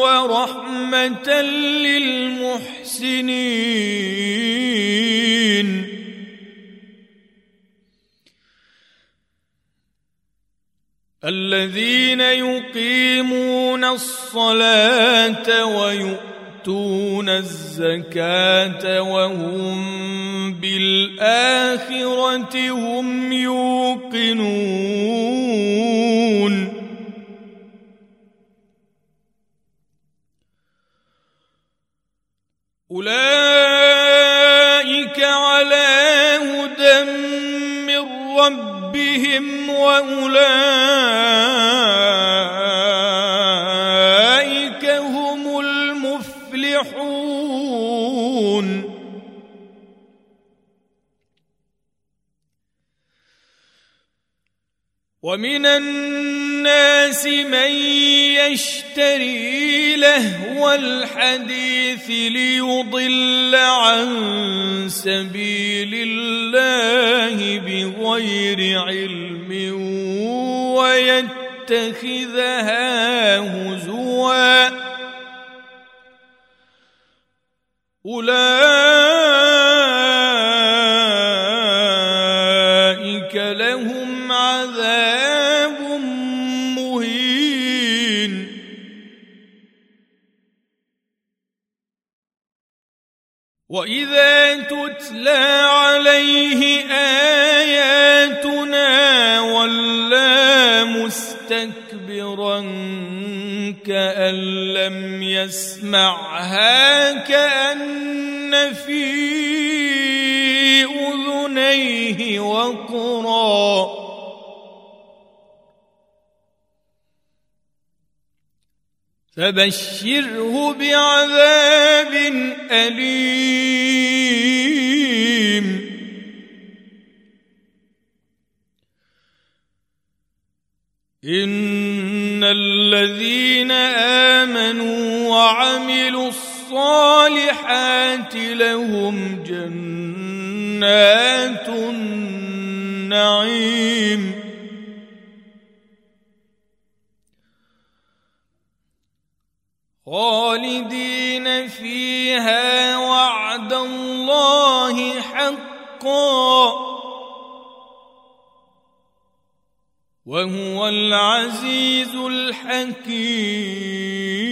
ورحمة للمحسنين الذين يقيمون الصلاة ويؤتون الزكاة وهم بالآخرة هم يوقنون أولئك على هدى من ربهم وأولئك هم المفلحون. ومن الناس من يشتري لهو الحديث ليضل عن سبيل الله بغير علم ويتخذها هزوا. أولئك يسمعها كأن في أذنيه وقرا. فبشره بعذاب أليم. إن وعملوا الصالحات لهم جنات النعيم. خالدين فيها وعد الله حقا. وهو العزيز الحكيم.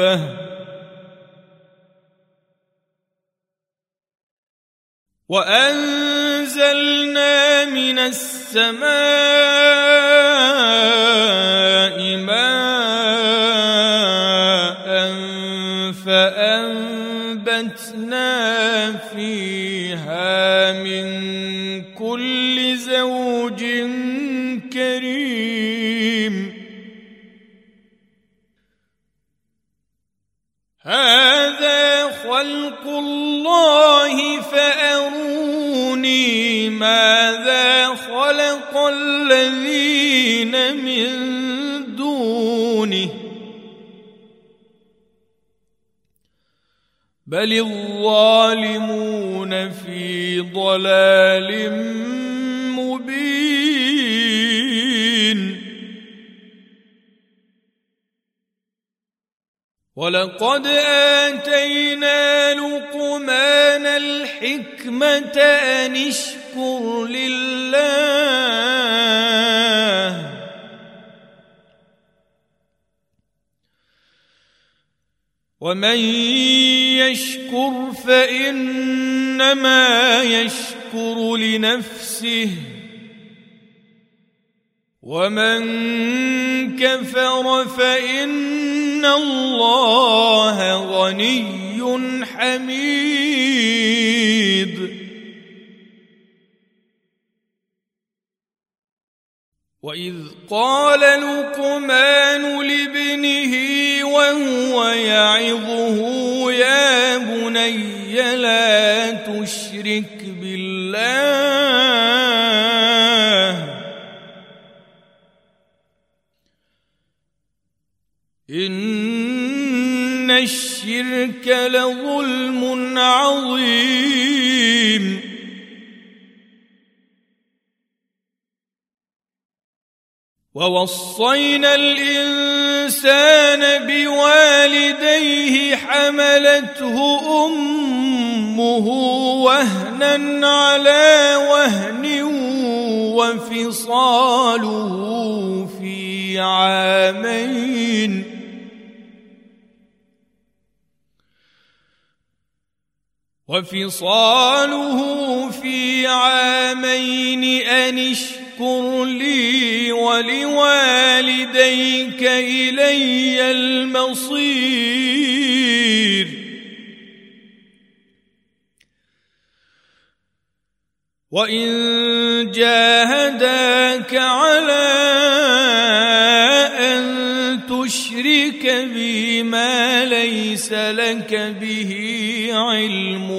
دابه وأنزلنا من السماء خلق الله فأروني ماذا خلق الذين من دونه. بل الظالمون في ضلال ولقد آتينا لقمان الحكمة أن اشكر لله. ومن يشكر فإنما يشكر لنفسه. ومن كفر فان الله غني حميد واذ قال لقمان لابنه وهو يعظه يا بني لا تشرك الشرك لظلم عظيم. ووصينا الإنسان بوالديه حملته أمه وهنا على وهن وفصاله في عامين. وفصاله في عامين أن اشكر لي ولوالديك إلي المصير. وإن جاهداك على تشرك بي ما ليس لك به علم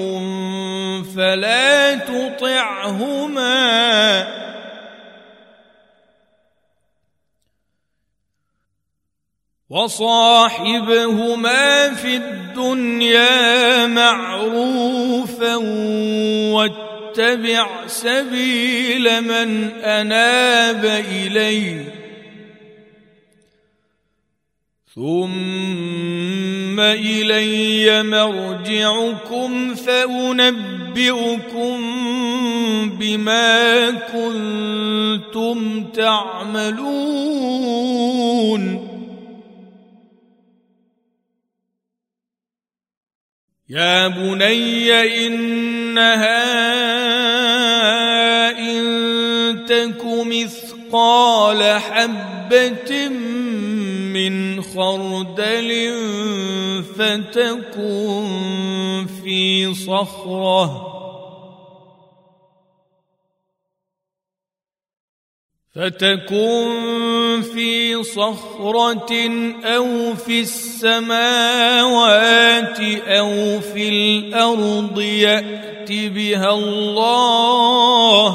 فلا تطعهما. وصاحبهما في الدنيا معروفا واتبع سبيل من أناب إليه. ثم الي مرجعكم فانبئكم بما كنتم تعملون يا بني انها ان تك مثقال حبه من خردل فتكن في صخرة. فتكن في صخرة أو في السماوات أو في الأرض يأت بها الله.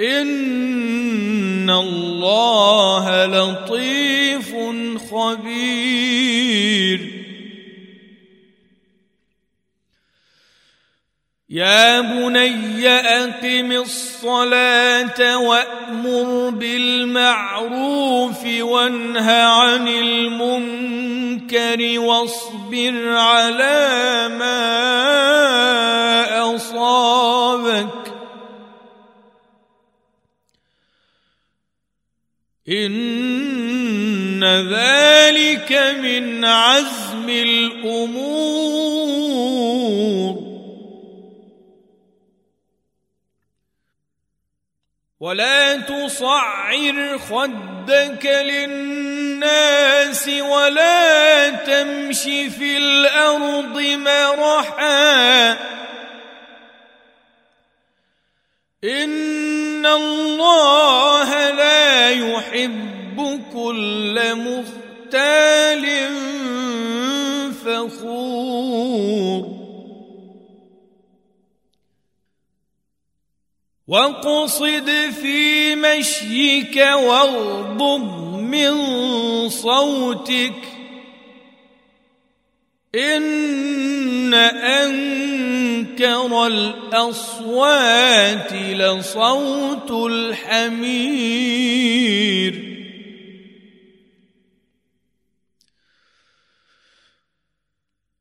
إن الله لطيف خبير. يا بني أقم الصلاة وأمر بالمعروف وانه عن المنكر واصبر على ما إن ذلك من عزم الأمور. ولا تصعر خدك للناس ولا تمش في الأرض مرحا. إن الله لا يحب كل مختال فخور واقصد في مشيك واغضض من صوتك إن أنكر الأصوات لصوت الحمير.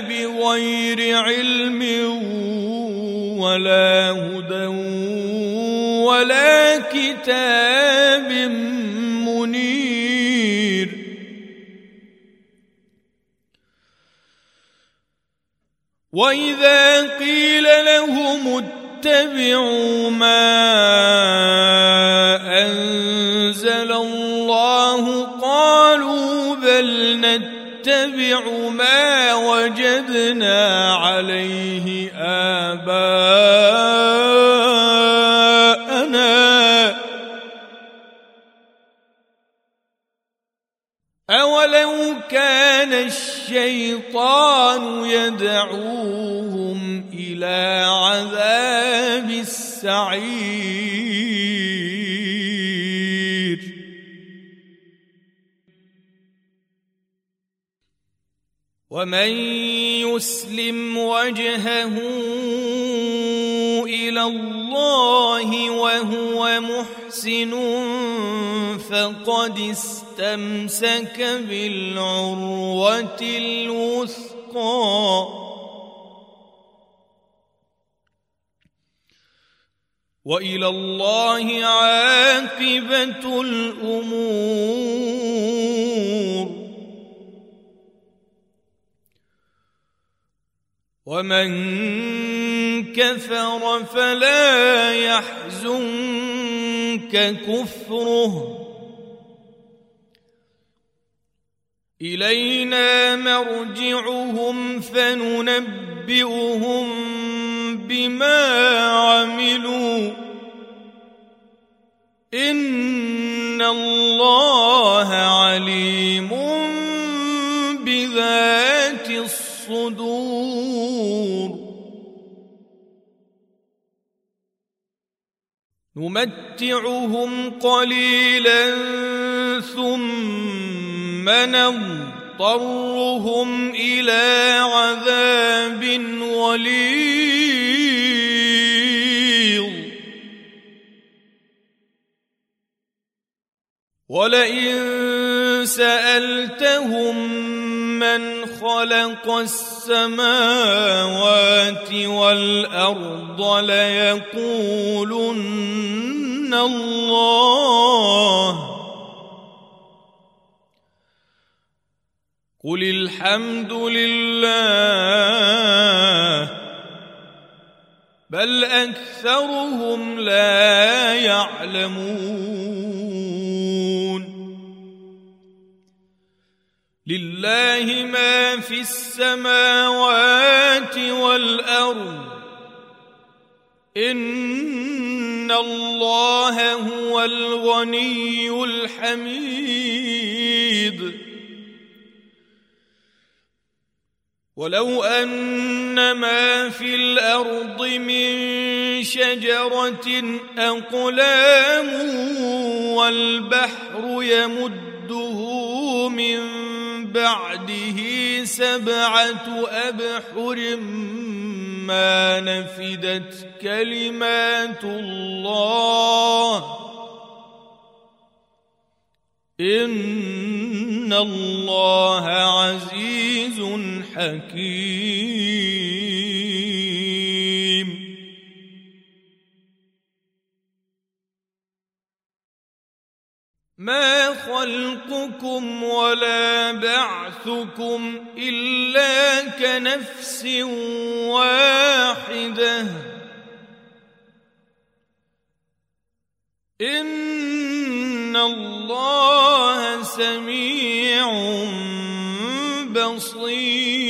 بغير علم ولا هدى ولا كتاب منير. وإذا قيل لهم اتبعوا ما أنزل الله قالوا بل نتبع ما وجدنا عليه آباءنا. اولو كان الشيطان يدعوهم إلى عذاب السعير ومن يسلم وجهه إلى الله وهو محسن فقد استمسك بالعروه الوثقى. والى الله عاقبه الأمور. ومن كفر فلا يحزنك كفره. إلينا مرجعهم فننبئهم بما عملوا. إن الله عليم بذات الصدور. نمتعهم قليلا ثم نضطرهم إلى عذاب غليظ ولئن سألتهم من خلق السماوات والأرض ليقولن الله. قل الحمد لله بل أكثرهم لا يعلمون. لله ما في السماوات والأرض. إن الله هو الغني الحميد. ولو أن ما في الأرض من شجرة أقلام والبحر يمده بعده سبعة أبحر ما نفدت كلمات الله. إن الله عزيز حكيم. ما خلقكم ولا بعثكم إلا كنفس واحدة. إن الله سميع بصير.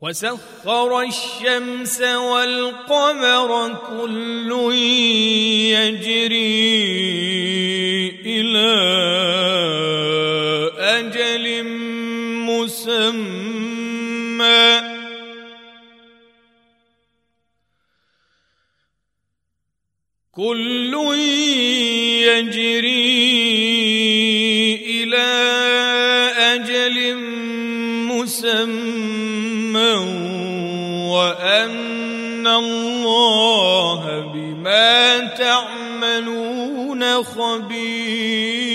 وسخر الشمس والقمر كل يجري إلى أجل مسمى. كل يجري إلى أجل مسمى. وأن الله بما تعملون خبير.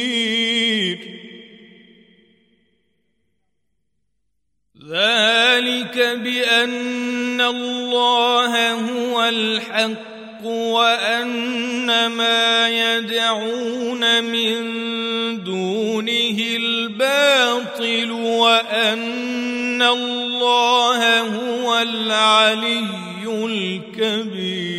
ذلك بأن الله هو الحق وأن ما يدعون من دونه الباطل وان الله هو العلي الكبير.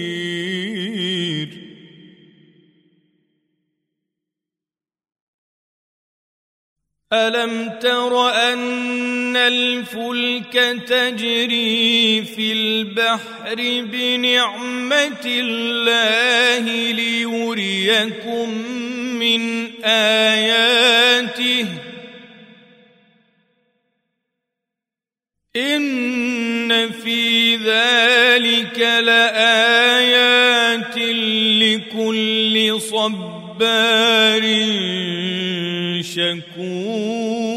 الم تر ان الفلك تجري في البحر بنعمه الله ليريكم من اياته ان في ذلك لايات لكل صبار شكور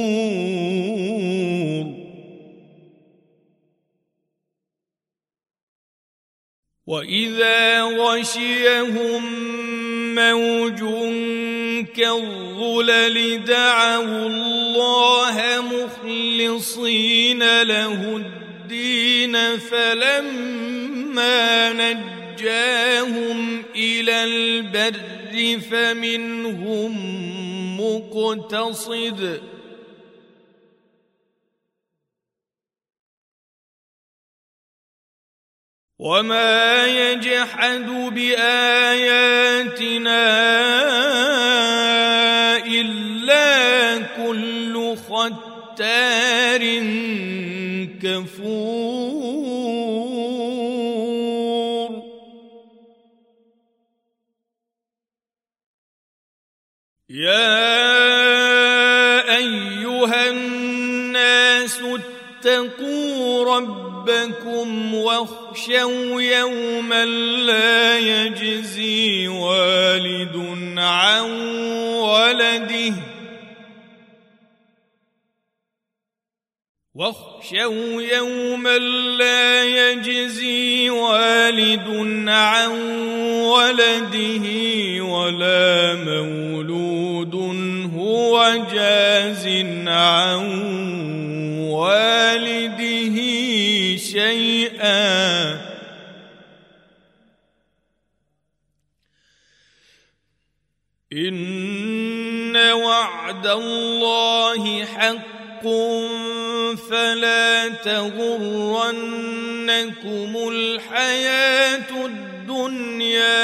واذا غشيهم موج كالظلل دعوا الله مخلصين له الدين فلما نجاهم إلى البر فمنهم مقتصد وما يجحد بآياتنا ختار كفور. يا أيها الناس اتقوا ربكم واخشوا يوما لا يجزي واخشوا يوما لا يجزي والد عن ولده ولا مولود هو جاز عن والده شيئا. إن وعد الله حق. فلا تغرنكم الحياة الدنيا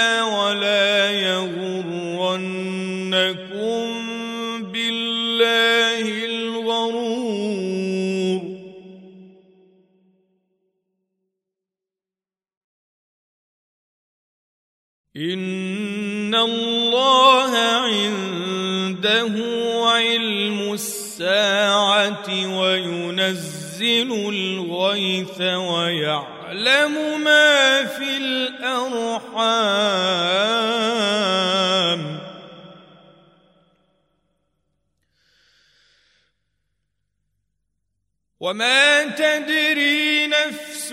وما تدري نفس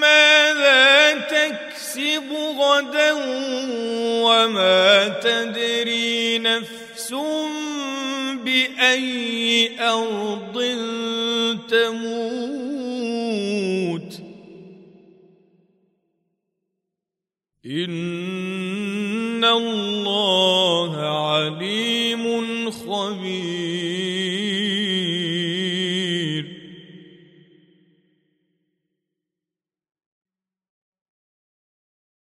ماذا تكسب غدا وما تدري نفس باي ارض تموت ان الله